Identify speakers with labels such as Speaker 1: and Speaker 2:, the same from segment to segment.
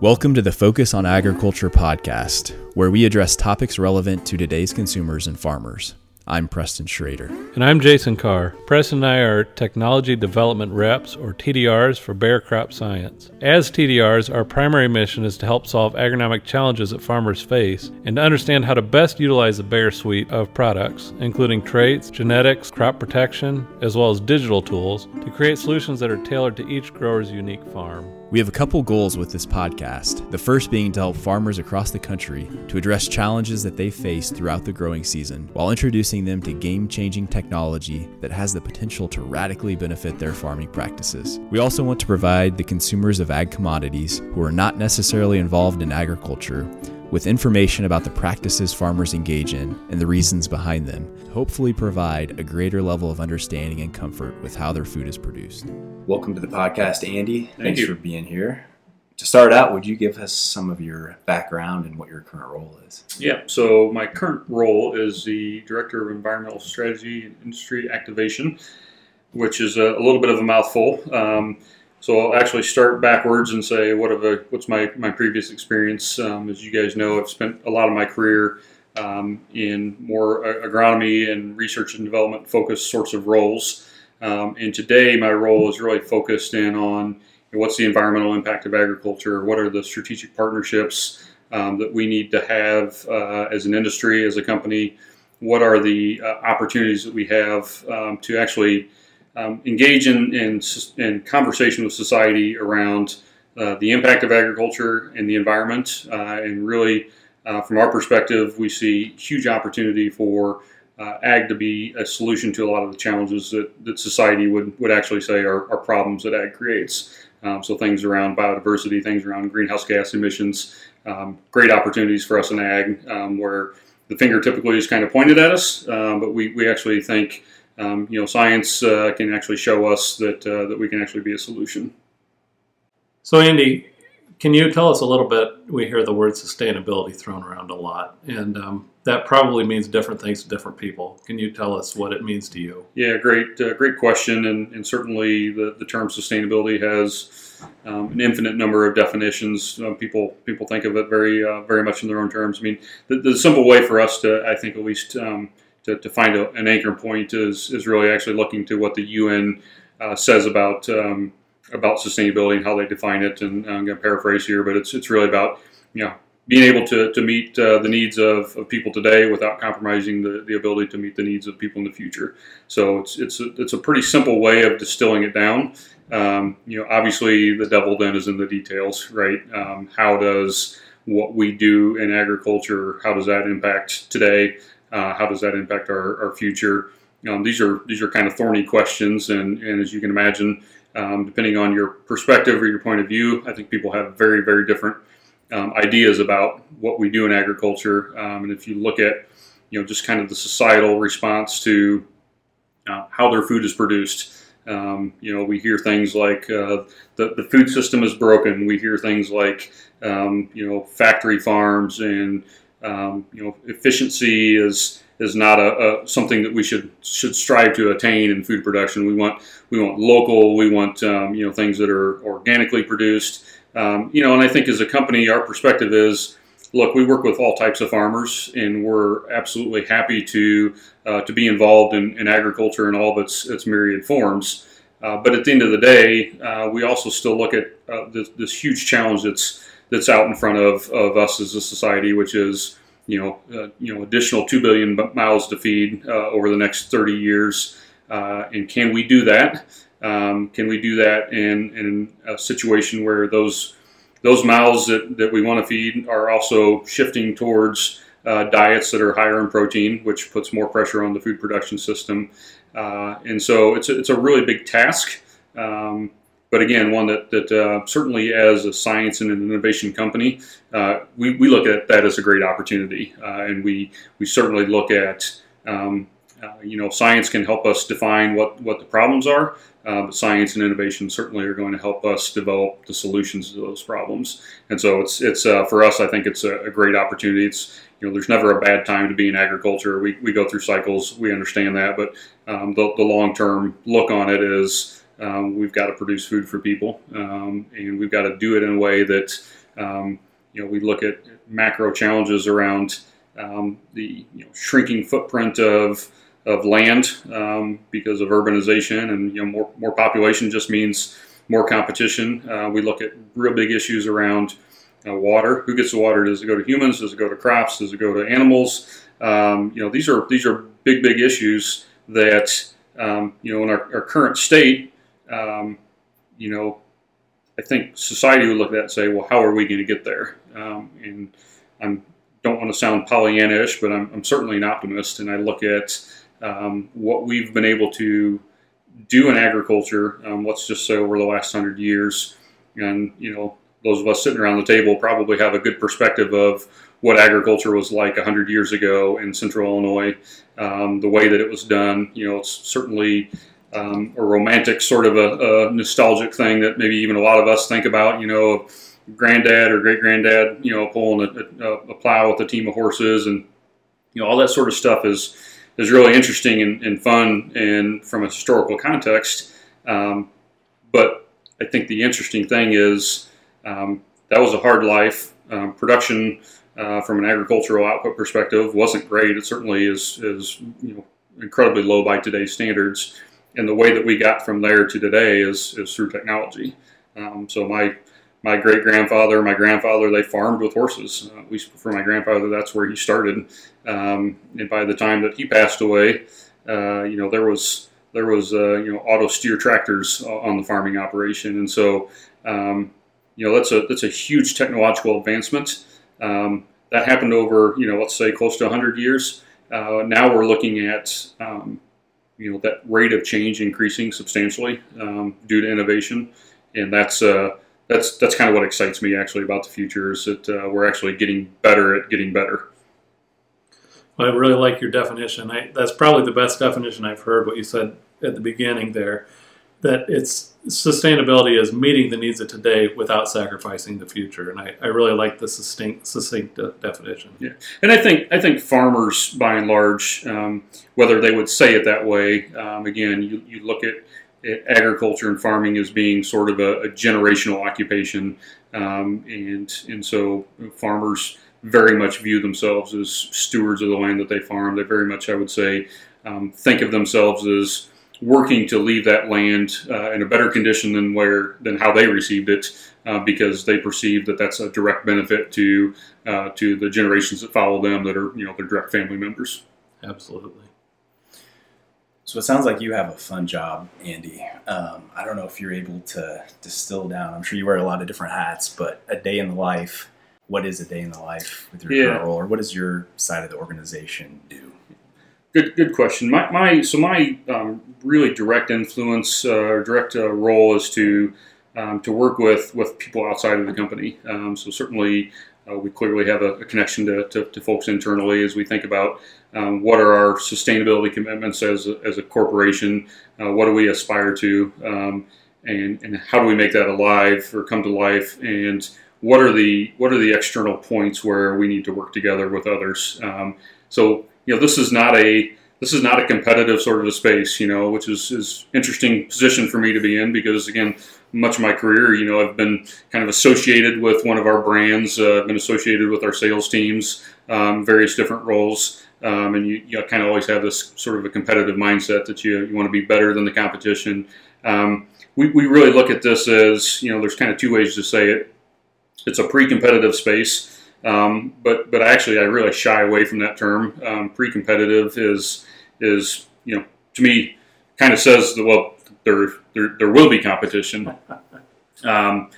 Speaker 1: Welcome to the Focus on Agriculture podcast, where we address topics relevant to today's consumers and farmers. I'm Preston Schrader.
Speaker 2: And I'm Jason Carr. Preston and I are Technology Development Reps, or TDRs, for Bayer Crop Science. As TDRs, our primary mission is to help solve agronomic challenges that farmers face and to understand how to best utilize the Bayer suite of products, including traits, genetics, crop protection, as well as digital tools, to create solutions that are tailored to each grower's unique farm.
Speaker 1: We have a couple goals with this podcast. The first being to help farmers across the country to address challenges that they face throughout the growing season while introducing them to game changing technology that has the potential to radically benefit their farming practices. We also want to provide the consumers of ag commodities who are not necessarily involved in agriculture with information about the practices farmers engage in and the reasons behind them, to hopefully provide a greater level of understanding and comfort with how their food is produced. Welcome to the podcast, Andy.
Speaker 3: Thank
Speaker 1: Thanks
Speaker 3: you.
Speaker 1: for being here. To start out, would you give us some of your background and what your current role is?
Speaker 3: Yeah, so my current role is the Director of Environmental Strategy and Industry Activation, which is a, a little bit of a mouthful. Um, so I'll actually start backwards and say what have a, what's my, my previous experience. Um, as you guys know, I've spent a lot of my career um, in more agronomy and research and development focused sorts of roles. Um, and today my role is really focused in on what's the environmental impact of agriculture, what are the strategic partnerships um, that we need to have uh, as an industry, as a company, what are the uh, opportunities that we have um, to actually um, engage in, in, in conversation with society around uh, the impact of agriculture and the environment. Uh, and really, uh, from our perspective, we see huge opportunity for uh, ag to be a solution to a lot of the challenges that, that society would, would actually say are, are problems that ag creates. Um, so things around biodiversity, things around greenhouse gas emissions, um, great opportunities for us in ag um, where the finger typically is kind of pointed at us, um, but we, we actually think um, you know science uh, can actually show us that uh, that we can actually be a solution.
Speaker 2: So, Andy, can you tell us a little bit? We hear the word sustainability thrown around a lot, and um, that probably means different things to different people. Can you tell us what it means to you?
Speaker 3: Yeah, great, uh, great question, and, and certainly the, the term sustainability has um, an infinite number of definitions. Uh, people people think of it very uh, very much in their own terms. I mean, the, the simple way for us to, I think, at least um, to, to find a, an anchor point is is really actually looking to what the UN uh, says about um, about sustainability and how they define it. And I'm going to paraphrase here, but it's it's really about you know being able to, to meet uh, the needs of, of people today without compromising the, the ability to meet the needs of people in the future. So it's it's a, it's a pretty simple way of distilling it down. Um, you know, obviously the devil then is in the details, right? Um, how does what we do in agriculture, how does that impact today? Uh, how does that impact our, our future? Um, these are these are kind of thorny questions, and, and as you can imagine, um, depending on your perspective or your point of view, I think people have very very different um, ideas about what we do in agriculture. Um, and if you look at you know just kind of the societal response to uh, how their food is produced. Um, you know, we hear things like uh, the, the food system is broken. We hear things like, um, you know, factory farms and, um, you know, efficiency is is not a, a, something that we should should strive to attain in food production. We want we want local. We want um, you know things that are organically produced. Um, you know, and I think as a company, our perspective is look, we work with all types of farmers, and we're absolutely happy to uh, to be involved in, in, agriculture in all of its its myriad forms. Uh, but at the end of the day, uh, we also still look at uh, this, this, huge challenge that's that's out in front of, of us as a society, which is you know uh, you know additional two billion miles to feed uh, over the next 30 years, and can we do that? Um, can we do that in, in a situation where those those mouths that, that we want to feed are also shifting towards uh, diets that are higher in protein, which puts more pressure on the food production system. Uh, and so it's a, it's a really big task. Um, but again, one that, that uh, certainly as a science and an innovation company, uh, we, we look at that as a great opportunity. Uh, and we, we certainly look at, um, uh, you know, science can help us define what, what the problems are, uh, but science and innovation certainly are going to help us develop the solutions to those problems. And so it's it's uh, for us. I think it's a, a, great opportunity. It's you know there's never a bad time to be in agriculture. We, we go through cycles. We understand that, but um, the, the long term look on it is um, we've got to produce food for people, um, and we've got to do it in a way that Um, you know, we look at macro challenges around um, the you know, shrinking footprint of of land um, because of urbanization and you know more more population just means more competition. Uh, we look at real big issues around uh, water. Who gets the water? Does it go to humans? Does it go to crops? Does it go to animals? Um, you know, these are these are big big issues that um, you know in our, our current state. Um, you know, I think society would look at that and say, well, how are we going to get there? Um, and I don't want to sound Pollyanna-ish, but I'm, I'm, certainly an optimist, and I look at um, what we've been able to do in agriculture. Um, let's just say over the last hundred years, and you know, those of us sitting around the table probably have a good perspective of what agriculture was like 100 years ago in central Illinois, um, the way that it was done. You know, it's certainly um, a romantic sort of a, a, nostalgic thing that maybe even a lot of us think about. You know, granddad or great granddad, you know, pulling a, a, a, plow with a team of horses, and you know, all that sort of stuff is is really interesting and, and fun, and from a historical context. Um, but I think the interesting thing is um, that was a hard life. Um, production uh, from an agricultural output perspective wasn't great. It certainly is is you know incredibly low by today's standards. And the way that we got from there to today is is through technology. Um, so my my great grandfather, my grandfather, they farmed with horses. Uh, at least for my grandfather, that's where he started. Um, and by the time that he passed away, uh, you know there was there was uh, you know auto steer tractors on the farming operation, and so um, you know that's a that's a huge technological advancement. Um, that happened over, you know, let's say close to 100 years. Uh, now we're looking at, um, you know, that rate of change increasing substantially um, due to innovation, and that's uh, that's that's kind of what excites me actually about the future is that uh, we're actually getting better at getting better.
Speaker 2: Well, I really like your definition. I, that's probably the best definition I've heard. What you said at the beginning there, that it's sustainability is meeting the needs of today without sacrificing the future, and I, I really like the succinct, succinct de- definition.
Speaker 3: Yeah, and I think I think farmers, by and large, um, whether they would say it that way, um, again, you, you look at, at, agriculture and farming as being sort of a, a generational occupation, um, and and so farmers very much view themselves as stewards of the land that they farm. They very much, I would say, um, think of themselves as working to leave that land uh, in a better condition than where than how they received it, uh, because they perceive that that's a direct benefit to uh, to the generations that follow them that are you know their direct family members.
Speaker 2: Absolutely.
Speaker 4: So it sounds like you have a fun job, Andy. Um, I don't know if you're able to distill down. I'm sure you wear a lot of different hats, but a day in the life. What is a day in the life with your yeah. current role, or what does your side of the organization do?
Speaker 3: Good, good question. My, my so my um, really direct influence uh, or direct uh, role is to um, to work with with people outside of the company. Um, so certainly, uh, we clearly have a, a connection to, to, to, folks internally as we think about um, what are our sustainability commitments as a, as a corporation. Uh, what do we aspire to, um, and and how do we make that alive or come to life? And what are the what are the external points where we need to work together with others? Um, so you know, this is not a this is not a competitive sort of a space, you know, which is is interesting position for me to be in because again, much of my career, you know, I've been kind of associated with one of our brands. Uh, I've been associated with our sales teams, um, various different roles, um, and you, you kind of always have this sort of a competitive mindset that you you want to be better than the competition. Um, we, we really look at this as you know, there's kind of two ways to say it. It's a pre-competitive space. Um, but but actually, I really shy away from that term. Um, pre-competitive is is you know to me kind of says that well there there, there will be competition, um,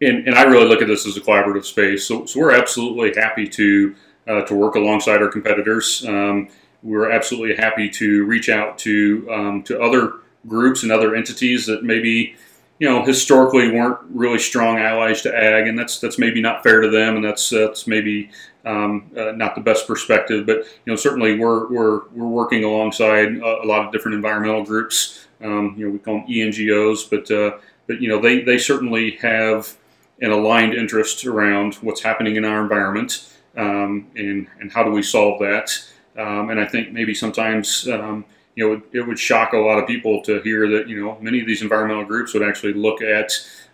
Speaker 3: and and I really look at this as a collaborative space. So, so we're absolutely happy to uh, to work alongside our competitors. Um, we're absolutely happy to reach out to um, to other groups and other entities that maybe you know, historically weren't really strong allies to ag, and that's that's maybe not fair to them, and that's that's maybe um, uh, not the best perspective. But you know, certainly we're we're we're working alongside a, a lot of different environmental groups. Um, you know, we call them ENGOs, but uh, but you know, they they certainly have an aligned interest around what's happening in our environment um, and and how do we solve that. Um, and I think maybe sometimes um, you know, it would shock a lot of people to hear that you know many of these environmental groups would actually look at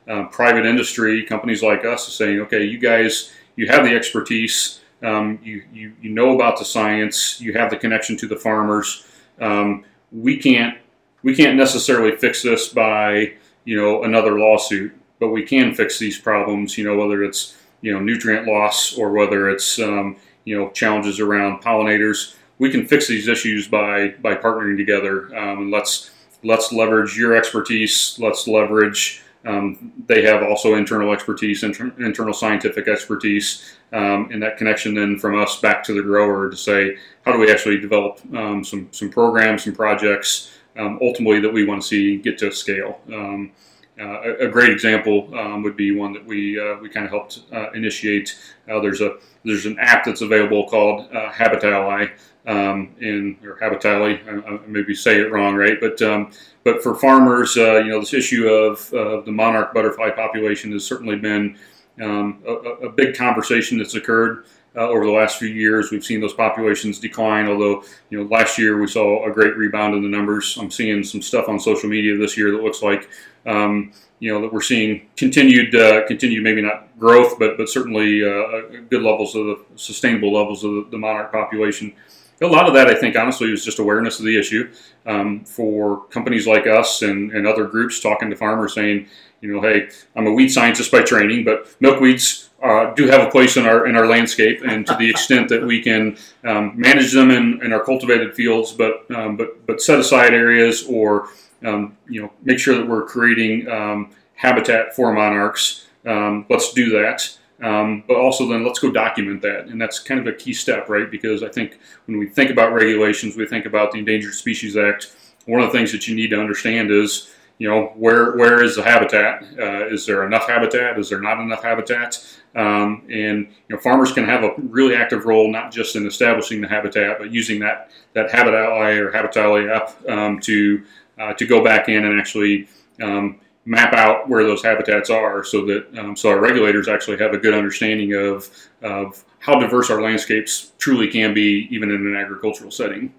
Speaker 3: uh, private industry companies like us saying, okay, you guys, you have the expertise, um, you, you you know about the science, you have the connection to the farmers. Um, we can't we can't necessarily fix this by you know another lawsuit, but we can fix these problems. You know whether it's you know nutrient loss or whether it's um, you know challenges around pollinators. We can fix these issues by by partnering together. Um, and let's let's leverage your expertise. Let's leverage. Um, they have also internal expertise, inter- internal scientific expertise, um, and that connection then from us back to the grower to say, how do we actually develop um, some some programs, some projects um, ultimately that we want to see get to scale. Um, uh, a, a, great example um, would be one that we uh, we kind of helped uh, initiate. Uh, there's a there's an app that's available called uh, HabiTally um, in or HabiTally. I, I, maybe say it wrong, right? But um, but for farmers, uh, you know, this issue of the monarch butterfly population has certainly been um, a, a, big conversation that's occurred uh, over the last few years. We've seen those populations decline, although you know last year we saw a great rebound in the numbers. I'm seeing some stuff on social media this year that looks like um, you know that we're seeing continued uh, continued maybe not growth, but but certainly uh, good levels of the sustainable levels of the, the, monarch population. A lot of that, I think, honestly, was just awareness of the issue um, for companies like us and, and other groups talking to farmers saying, you know, hey, I'm a weed scientist by training, but milkweeds uh, do have a place in our in our landscape, and to the extent that we can um, manage them in, in, our cultivated fields, but um, but but set aside areas or um, you know make sure that we're creating um, habitat for monarchs. Um, let's do that. Um, but also then let's go document that, and that's kind of a key step, right? Because I think when we think about regulations, we think about the Endangered Species Act. One of the things that you need to understand is you know where where is the habitat uh, is there enough habitat is there not enough habitat um, and you know farmers can have a really active role not just in establishing the habitat but using that that HabiTally or HabiTally app um, to uh, to go back in and actually um, map out where those habitats are so that um, so our regulators actually have a good understanding of of how diverse our landscapes truly can be even in an agricultural setting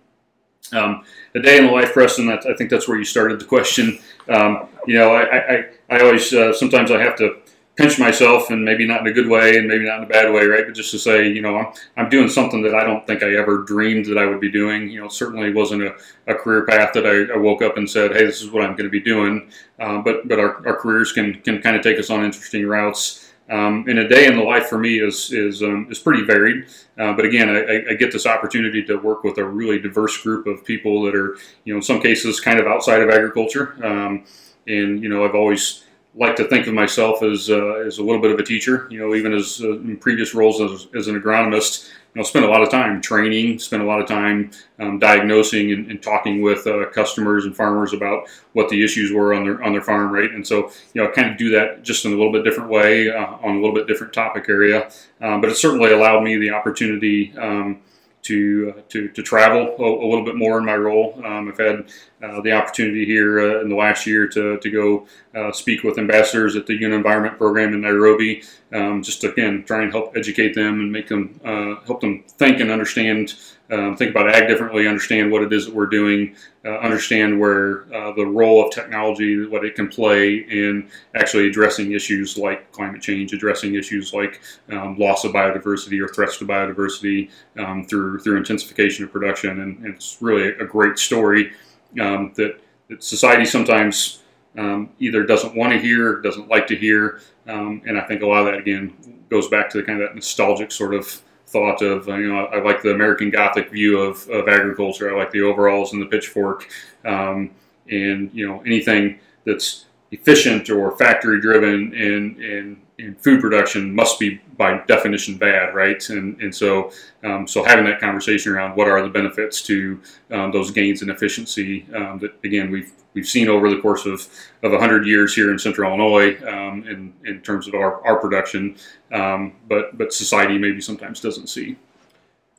Speaker 3: um, a day in the life, Preston. I think that's where you started the question. Um, you know, I, I, I always uh, sometimes I have to pinch myself, and maybe not in a good way, and maybe not in a bad way, right? But just to say, you know, I'm I'm doing something that I don't think I ever dreamed that I would be doing. You know, certainly wasn't a, a career path that I, I woke up and said, hey, this is what I'm going to be doing. Um, but but our, our careers can can kind of take us on interesting routes. Um, and a day in the life for me is is um, is pretty varied. Uh, but again, I, I, get this opportunity to work with a really diverse group of people that are, you know, in some cases kind of outside of agriculture. Um, and you know, I've always liked to think of myself as uh, as a little bit of a teacher. You know, even as uh, in previous roles as, as an agronomist, you know, spend a lot of time training, spend a lot of time um, diagnosing and, and, talking with uh, customers and farmers about what the issues were on their on their farm, right? And so, you know, kind of do that just in a little bit different way uh, on a little bit different topic area. Um, but it certainly allowed me the opportunity. Um, to, uh, to, to travel a, a, little bit more in my role. Um, I've had uh, the opportunity here uh, in the last year to, to go uh, speak with ambassadors at the UN Environment Program in Nairobi, um, just to, again try and help educate them and make them uh, help them think and understand um, think about ag differently, understand what it is that we're doing, uh, understand where uh, the role of technology, what it can play in actually addressing issues like climate change, addressing issues like um, loss of biodiversity or threats to biodiversity um, through through intensification of production. And, and it's really a great story um, that, that, society sometimes um, either doesn't want to hear, doesn't like to hear. Um, and I think a lot of that again goes back to the kind of that nostalgic sort of thought of you know I like the American Gothic view of, of agriculture. I like the overalls and the pitchfork, um, and you know anything that's efficient or factory driven in, in, in food production must be by definition bad, right? And and so um, so having that conversation around what are the benefits to um, those gains in efficiency um, that again we've we've seen over the course of, of 100 years here in central Illinois um, in, in terms of our, our production, um, but, but society maybe sometimes doesn't see.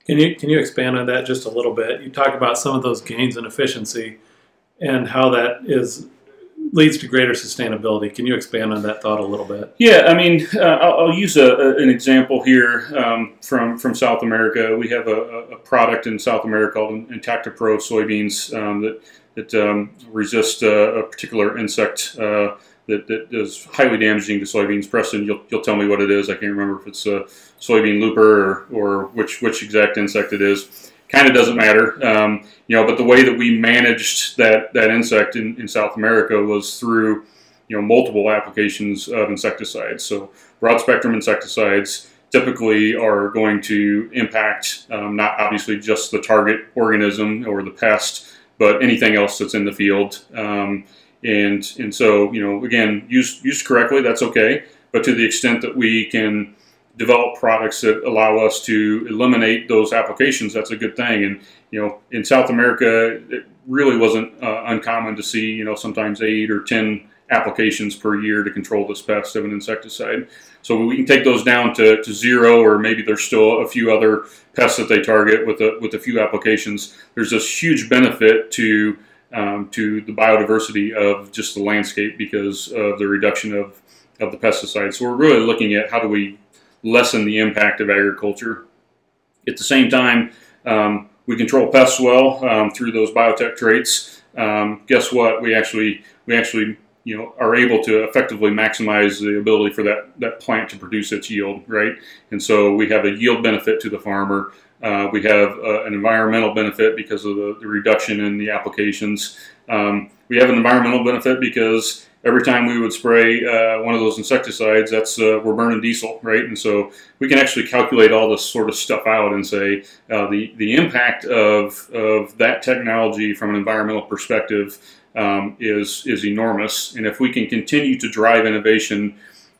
Speaker 2: Can you, can you expand on that just a little bit? You talk about some of those gains in efficiency and how that is leads to greater sustainability. Can you expand on that thought a little bit?
Speaker 3: Yeah, I mean, uh, I'll, I'll, use a, a, an example here um, from from South America. We have a, a product in South America called Intacta Pro soybeans um, that that um, resist uh, a particular insect uh, that, that is highly damaging to soybeans. Preston, you'll, you'll tell me what it is. I can't remember if it's a soybean looper or, or which which exact insect it is kind of doesn't matter. Um, you know, but the way that we managed that that insect in, in South America was through you know multiple applications of insecticides. So broad spectrum insecticides typically are going to impact um, not obviously just the target organism or the pest, but anything else that's in the field. Um, and and so you know again used used correctly that's okay, but to the extent that we can develop products that allow us to eliminate those applications, that's a good thing. And you know, in South America, it really wasn't uh, uncommon to see you know sometimes eight or ten applications per year to control this pest of an insecticide. So we can take those down to, to zero, or maybe there's still a few other pests that they target with a with a few applications. There's this huge benefit to um, to the biodiversity of just the landscape because of the reduction of of the pesticides. So we're really looking at how do we lessen the impact of agriculture. At the same time, um, we control pests well um, through those biotech traits. Um, guess what? We actually we actually you know are able to effectively maximize the ability for that that plant to produce its yield, right? And so we have a yield benefit to the farmer. Uh, we have uh, an environmental benefit because of the, the reduction in the applications. Um, we have an environmental benefit because every time we would spray uh, one of those insecticides, that's uh, we're burning diesel, right? And so we can actually calculate all this sort of stuff out and say uh, the the impact of of that technology from an environmental perspective um, is is enormous. And if we can continue to drive innovation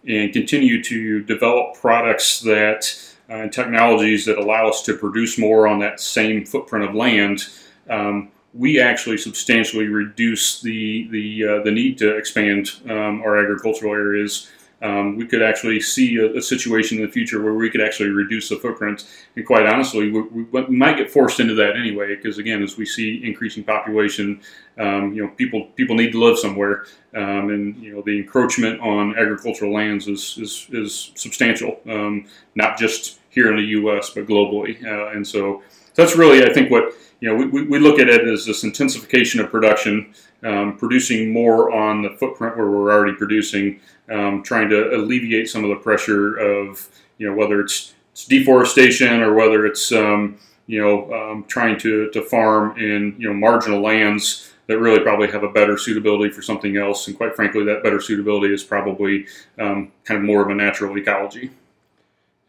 Speaker 3: and continue to develop products that uh, and technologies that allow us to produce more on that same footprint of land. Um, we actually substantially reduce the the uh, the need to expand um, our agricultural areas. Um, we could actually see a, a, situation in the future where we could actually reduce the footprint. And quite honestly, we, we, we might get forced into that anyway, because again, as we see increasing population, um, you know, people people need to live somewhere, um, and you know, the encroachment on agricultural lands is is, is substantial, um, not just here in the U.S. but globally. Uh, and so that's really, I think, what you know, we, we look at it as this intensification of production, um, producing more on the footprint where we're already producing, um, trying to alleviate some of the pressure of, you know, whether it's, it's deforestation or whether it's, um, you know, um, trying to, to farm in, you know, marginal lands that really probably have a better suitability for something else. And quite frankly, that better suitability is probably um, kind of more of a natural ecology.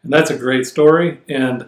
Speaker 2: And that's a great story. And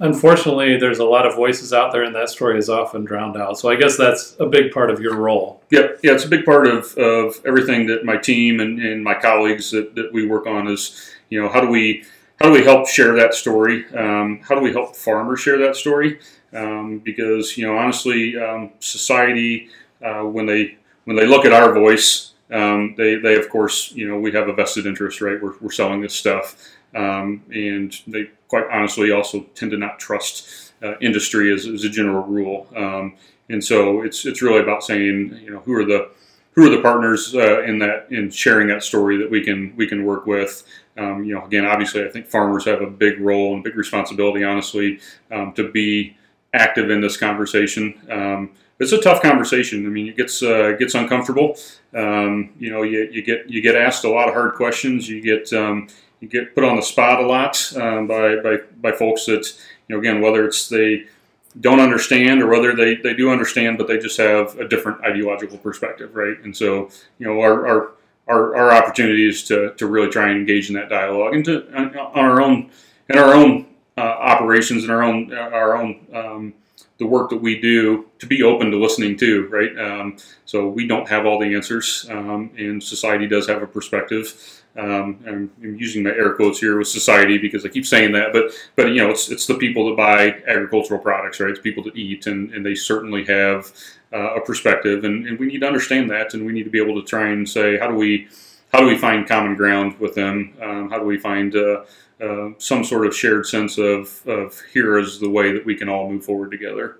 Speaker 2: unfortunately, there's a lot of voices out there, and that story is often drowned out. So I guess that's a big part of your role.
Speaker 3: Yeah, yeah, it's a big part of, of everything that my team and, and my colleagues that, that we work on is, you know, how do we how do we help share that story? Um, how do we help farmers share that story? Um, because you know, honestly, um, society uh, when they when they look at our voice, um, they they of course you know we have a vested interest, right? We're, we're selling this stuff, um, and they quite honestly also tend to not trust uh, industry as, as, a general rule. Um, and so it's it's really about saying you know who are the who are the partners uh, in that in sharing that story that we can we can work with. Um, you know, again, obviously, I think farmers have a big role and big responsibility, honestly, um, to be active in this conversation. Um, it's a tough conversation. I mean, it gets uh, gets uncomfortable. Um, you know, you, you get you get asked a lot of hard questions. You get um, you get put on the spot a lot um, by, by, by folks that, you know, again, whether it's they don't understand or whether they, they do understand, but they just have a different ideological perspective, right? And so, you know, our, our, our, our opportunity is to, to really try and engage in that dialogue and to, on our own, in our own uh, operations and our own, our own, um, the work that we do to be open to listening to, right? Um, so we don't have all the answers, um, and society does have a perspective. Um, I'm, using my air quotes here with society because I keep saying that, but but you know it's it's the people that buy agricultural products, right? It's people that eat, and, and they certainly have uh, a perspective, and, and we need to understand that, and we need to be able to try and say how do we how do we find common ground with them? Um, how do we find uh, uh, some sort of shared sense of of here is the way that we can all move forward together.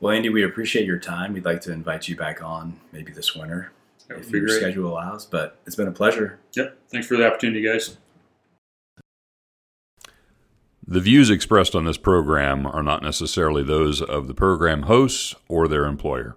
Speaker 4: Well, Andy, we appreciate your time. We'd like to invite you back on maybe this winter
Speaker 1: if your
Speaker 3: great.
Speaker 1: schedule allows. But it's been a pleasure.
Speaker 3: Yep. Thanks for the opportunity, guys.
Speaker 5: The views expressed on this program are not necessarily those of the program hosts or their employer.